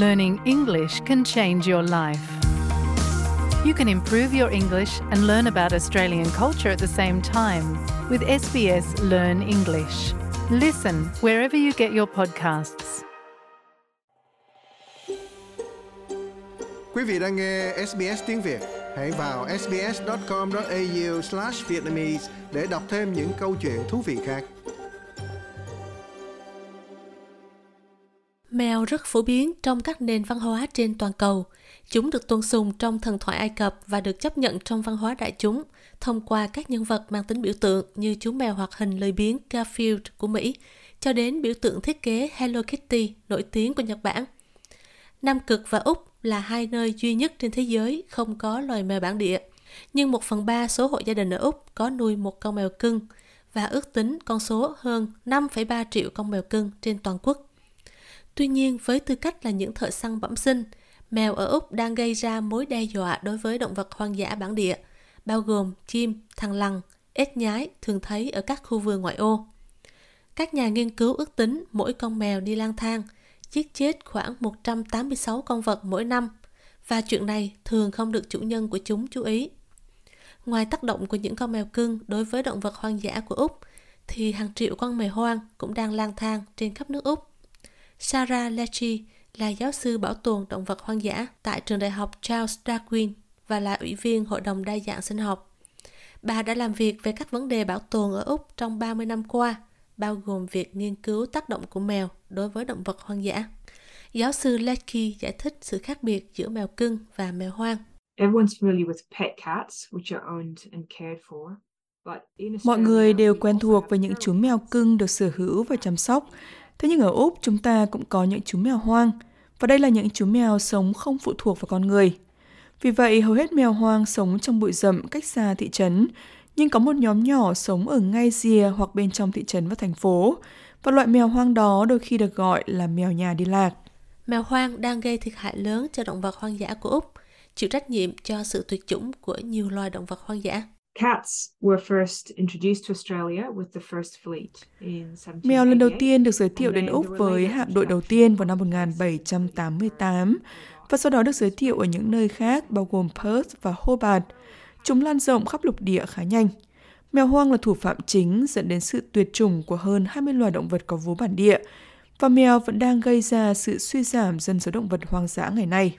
learning English can change your life. You can improve your English and learn about Australian culture at the same time with SBS Learn English. Listen wherever you get your podcasts. Quý vị đang nghe SBS tiếng Việt, hãy vào sbs.com.au/vietnamese để đọc thêm những câu chuyện thú vị khác. Mèo rất phổ biến trong các nền văn hóa trên toàn cầu. Chúng được tôn sùng trong thần thoại Ai Cập và được chấp nhận trong văn hóa đại chúng thông qua các nhân vật mang tính biểu tượng như chú mèo hoạt hình lười biếng Garfield của Mỹ cho đến biểu tượng thiết kế Hello Kitty nổi tiếng của Nhật Bản. Nam Cực và Úc là hai nơi duy nhất trên thế giới không có loài mèo bản địa. Nhưng một phần ba số hộ gia đình ở Úc có nuôi một con mèo cưng và ước tính con số hơn 5,3 triệu con mèo cưng trên toàn quốc. Tuy nhiên, với tư cách là những thợ săn bẩm sinh, mèo ở Úc đang gây ra mối đe dọa đối với động vật hoang dã bản địa, bao gồm chim, thằn lằn, ếch nhái thường thấy ở các khu vườn ngoại ô. Các nhà nghiên cứu ước tính mỗi con mèo đi lang thang giết chết khoảng 186 con vật mỗi năm và chuyện này thường không được chủ nhân của chúng chú ý. Ngoài tác động của những con mèo cưng đối với động vật hoang dã của Úc, thì hàng triệu con mèo hoang cũng đang lang thang trên khắp nước Úc. Sarah Lecce là giáo sư bảo tồn động vật hoang dã tại trường đại học Charles Darwin và là ủy viên Hội đồng đa dạng sinh học. Bà đã làm việc về các vấn đề bảo tồn ở Úc trong 30 năm qua, bao gồm việc nghiên cứu tác động của mèo đối với động vật hoang dã. Giáo sư Lecce giải thích sự khác biệt giữa mèo cưng và mèo hoang. Everyone's familiar with pet cats, which are owned and cared for. Mọi người đều quen thuộc với những chú mèo cưng được sở hữu và chăm sóc. Thế nhưng ở Úc chúng ta cũng có những chú mèo hoang. Và đây là những chú mèo sống không phụ thuộc vào con người. Vì vậy, hầu hết mèo hoang sống trong bụi rậm cách xa thị trấn, nhưng có một nhóm nhỏ sống ở ngay rìa hoặc bên trong thị trấn và thành phố. Và loại mèo hoang đó đôi khi được gọi là mèo nhà đi lạc. Mèo hoang đang gây thiệt hại lớn cho động vật hoang dã của Úc, chịu trách nhiệm cho sự tuyệt chủng của nhiều loài động vật hoang dã. Cats were first introduced to Australia with the first fleet in Mèo lần đầu 1788. tiên được giới thiệu đến Úc với hạm đội đầu tiên vào năm 1788 và sau đó được giới thiệu ở những nơi khác bao gồm Perth và Hobart. Chúng lan rộng khắp lục địa khá nhanh. Mèo hoang là thủ phạm chính dẫn đến sự tuyệt chủng của hơn 20 loài động vật có vú bản địa và mèo vẫn đang gây ra sự suy giảm dân số động vật hoang dã ngày nay.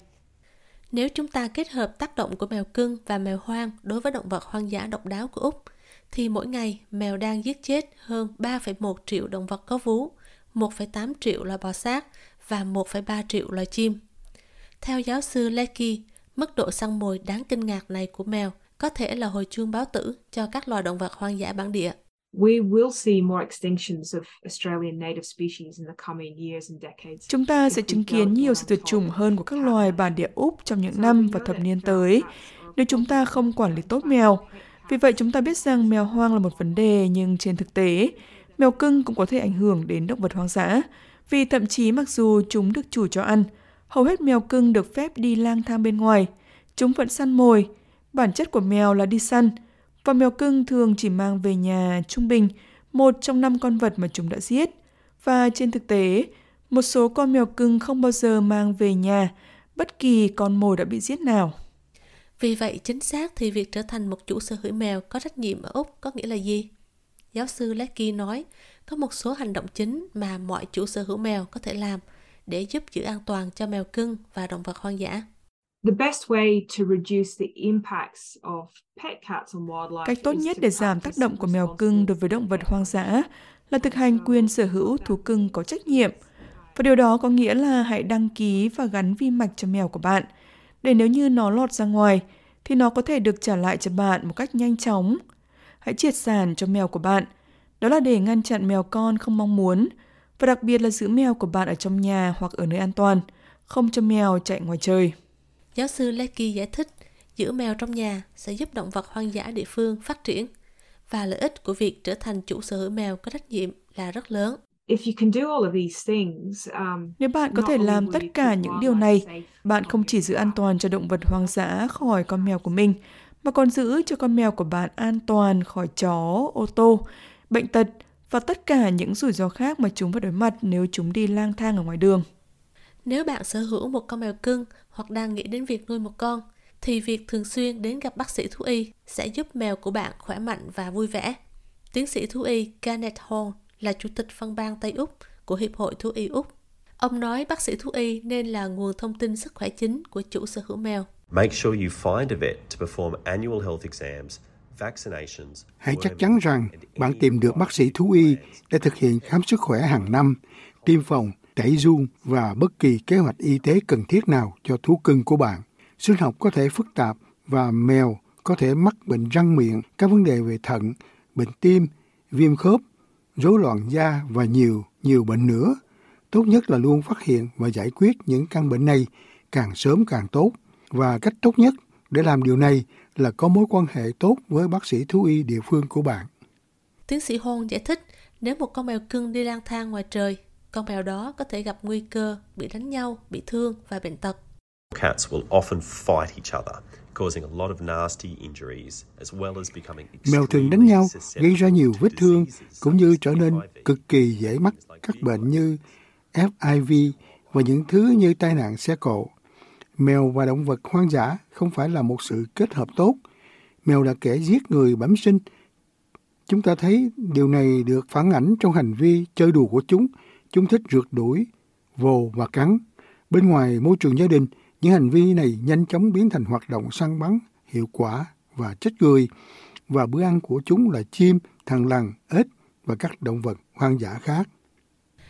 Nếu chúng ta kết hợp tác động của mèo cưng và mèo hoang đối với động vật hoang dã độc đáo của Úc, thì mỗi ngày mèo đang giết chết hơn 3,1 triệu động vật có vú, 1,8 triệu loài bò sát và 1,3 triệu loài chim. Theo giáo sư Lecky, mức độ săn mồi đáng kinh ngạc này của mèo có thể là hồi chuông báo tử cho các loài động vật hoang dã bản địa. We will see more extinctions of Australian native species in the coming years and decades. Chúng ta sẽ chứng kiến nhiều sự tuyệt chủng hơn của các loài bản địa Úc trong những năm và thập niên tới nếu chúng ta không quản lý tốt mèo. Vì vậy chúng ta biết rằng mèo hoang là một vấn đề nhưng trên thực tế, mèo cưng cũng có thể ảnh hưởng đến động vật hoang dã. Vì thậm chí mặc dù chúng được chủ cho ăn, hầu hết mèo cưng được phép đi lang thang bên ngoài. Chúng vẫn săn mồi. Bản chất của mèo là đi săn, và mèo cưng thường chỉ mang về nhà trung bình một trong năm con vật mà chúng đã giết. Và trên thực tế, một số con mèo cưng không bao giờ mang về nhà bất kỳ con mồi đã bị giết nào. Vì vậy, chính xác thì việc trở thành một chủ sở hữu mèo có trách nhiệm ở Úc có nghĩa là gì? Giáo sư lecky nói, có một số hành động chính mà mọi chủ sở hữu mèo có thể làm để giúp giữ an toàn cho mèo cưng và động vật hoang dã. The best way to reduce the impacts of pet cats on wildlife Cách tốt nhất để giảm tác động của mèo cưng đối với động vật hoang dã là thực hành quyền sở hữu thú cưng có trách nhiệm. Và điều đó có nghĩa là hãy đăng ký và gắn vi mạch cho mèo của bạn, để nếu như nó lọt ra ngoài, thì nó có thể được trả lại cho bạn một cách nhanh chóng. Hãy triệt sản cho mèo của bạn. Đó là để ngăn chặn mèo con không mong muốn, và đặc biệt là giữ mèo của bạn ở trong nhà hoặc ở nơi an toàn, không cho mèo chạy ngoài trời. Giáo sư Leckie giải thích, giữ mèo trong nhà sẽ giúp động vật hoang dã địa phương phát triển và lợi ích của việc trở thành chủ sở hữu mèo có trách nhiệm là rất lớn. If you can do all of these things, um, Nếu bạn có thể làm tất cả những điều này, bạn không chỉ giữ an toàn cho động vật hoang dã khỏi con mèo của mình, mà còn giữ cho con mèo của bạn an toàn khỏi chó, ô tô, bệnh tật và tất cả những rủi ro khác mà chúng phải đối mặt nếu chúng đi lang thang ở ngoài đường. Nếu bạn sở hữu một con mèo cưng hoặc đang nghĩ đến việc nuôi một con, thì việc thường xuyên đến gặp bác sĩ thú y sẽ giúp mèo của bạn khỏe mạnh và vui vẻ. Tiến sĩ thú y Kenneth Hall là chủ tịch phân bang Tây Úc của Hiệp hội Thú y Úc. Ông nói bác sĩ thú y nên là nguồn thông tin sức khỏe chính của chủ sở hữu mèo. Make sure you find a vet to perform annual health exams Hãy chắc chắn rằng bạn tìm được bác sĩ thú y để thực hiện khám sức khỏe hàng năm, tiêm phòng, tẩy run và bất kỳ kế hoạch y tế cần thiết nào cho thú cưng của bạn. Sinh học có thể phức tạp và mèo có thể mắc bệnh răng miệng, các vấn đề về thận, bệnh tim, viêm khớp, rối loạn da và nhiều, nhiều bệnh nữa. Tốt nhất là luôn phát hiện và giải quyết những căn bệnh này càng sớm càng tốt. Và cách tốt nhất để làm điều này là có mối quan hệ tốt với bác sĩ thú y địa phương của bạn. Tiến sĩ Hôn giải thích, nếu một con mèo cưng đi lang thang ngoài trời, con mèo đó có thể gặp nguy cơ bị đánh nhau, bị thương và bệnh tật. Cats will often fight each other, causing a lot of nasty injuries, as well as becoming Mèo thường đánh nhau, gây ra nhiều vết thương, cũng như trở nên cực kỳ dễ mắc các bệnh như FIV và những thứ như tai nạn xe cộ. Mèo và động vật hoang dã không phải là một sự kết hợp tốt. Mèo là kẻ giết người bẩm sinh. Chúng ta thấy điều này được phản ảnh trong hành vi chơi đùa của chúng. Chúng thích rượt đuổi, vồ và cắn. Bên ngoài môi trường gia đình, những hành vi này nhanh chóng biến thành hoạt động săn bắn, hiệu quả và chết người. Và bữa ăn của chúng là chim, thằn lằn, ếch và các động vật hoang dã khác.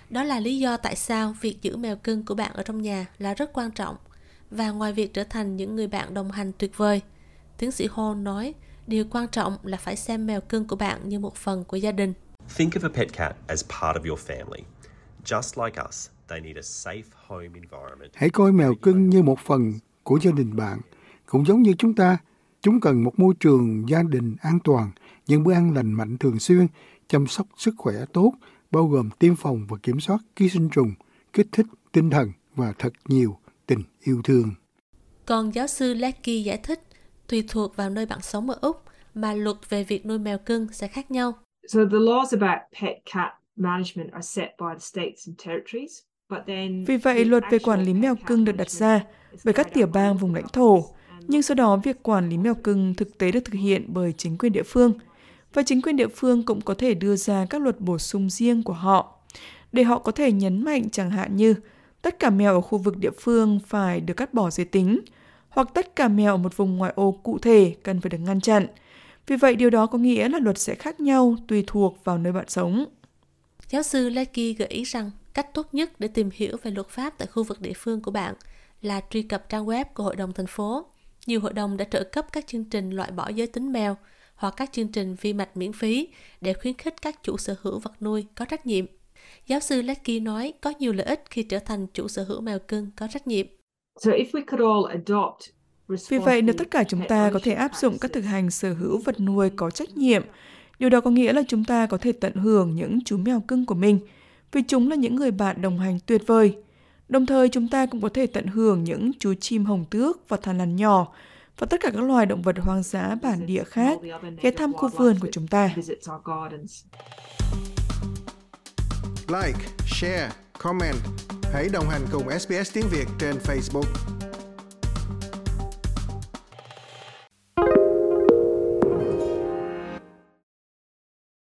Đó là lý do tại sao việc giữ mèo cưng của bạn ở trong nhà là rất quan trọng và ngoài việc trở thành những người bạn đồng hành tuyệt vời, tiến sĩ Hall nói, điều quan trọng là phải xem mèo cưng của bạn như một phần của gia đình. Think of a pet cat as part of your family. Just like us, they need a safe home environment. Hãy coi mèo cưng như một phần của gia đình bạn. Cũng giống như chúng ta, chúng cần một môi trường gia đình an toàn, những bữa ăn lành mạnh thường xuyên, chăm sóc sức khỏe tốt, bao gồm tiêm phòng và kiểm soát ký sinh trùng, kích thích tinh thần và thật nhiều tình yêu thương. Còn giáo sư Lecky giải thích, tùy thuộc vào nơi bạn sống ở Úc mà luật về việc nuôi mèo cưng sẽ khác nhau. So the laws about pet cat management are set by the states and territories. Vì vậy, luật về quản lý mèo cưng được đặt ra bởi các tiểu bang vùng lãnh thổ, nhưng sau đó việc quản lý mèo cưng thực tế được thực hiện bởi chính quyền địa phương. Và chính quyền địa phương cũng có thể đưa ra các luật bổ sung riêng của họ, để họ có thể nhấn mạnh chẳng hạn như tất cả mèo ở khu vực địa phương phải được cắt bỏ giới tính, hoặc tất cả mèo ở một vùng ngoại ô cụ thể cần phải được ngăn chặn. Vì vậy, điều đó có nghĩa là luật sẽ khác nhau tùy thuộc vào nơi bạn sống. Giáo sư Lecky gợi ý rằng cách tốt nhất để tìm hiểu về luật pháp tại khu vực địa phương của bạn là truy cập trang web của Hội đồng thành phố. Nhiều hội đồng đã trợ cấp các chương trình loại bỏ giới tính mèo hoặc các chương trình vi mạch miễn phí để khuyến khích các chủ sở hữu vật nuôi có trách nhiệm Giáo sư Lecky nói có nhiều lợi ích khi trở thành chủ sở hữu mèo cưng có trách nhiệm. So if we could all adopt vì vậy, nếu tất cả chúng ta có thể áp dụng các thực hành sở hữu vật nuôi có trách nhiệm, điều đó có nghĩa là chúng ta có thể tận hưởng những chú mèo cưng của mình, vì chúng là những người bạn đồng hành tuyệt vời. Đồng thời, chúng ta cũng có thể tận hưởng những chú chim hồng tước và thằn lằn nhỏ và tất cả các loài động vật hoang dã bản địa khác ghé thăm khu vườn của chúng ta. like, share, comment. Hãy đồng hành cùng SBS tiếng Việt trên Facebook.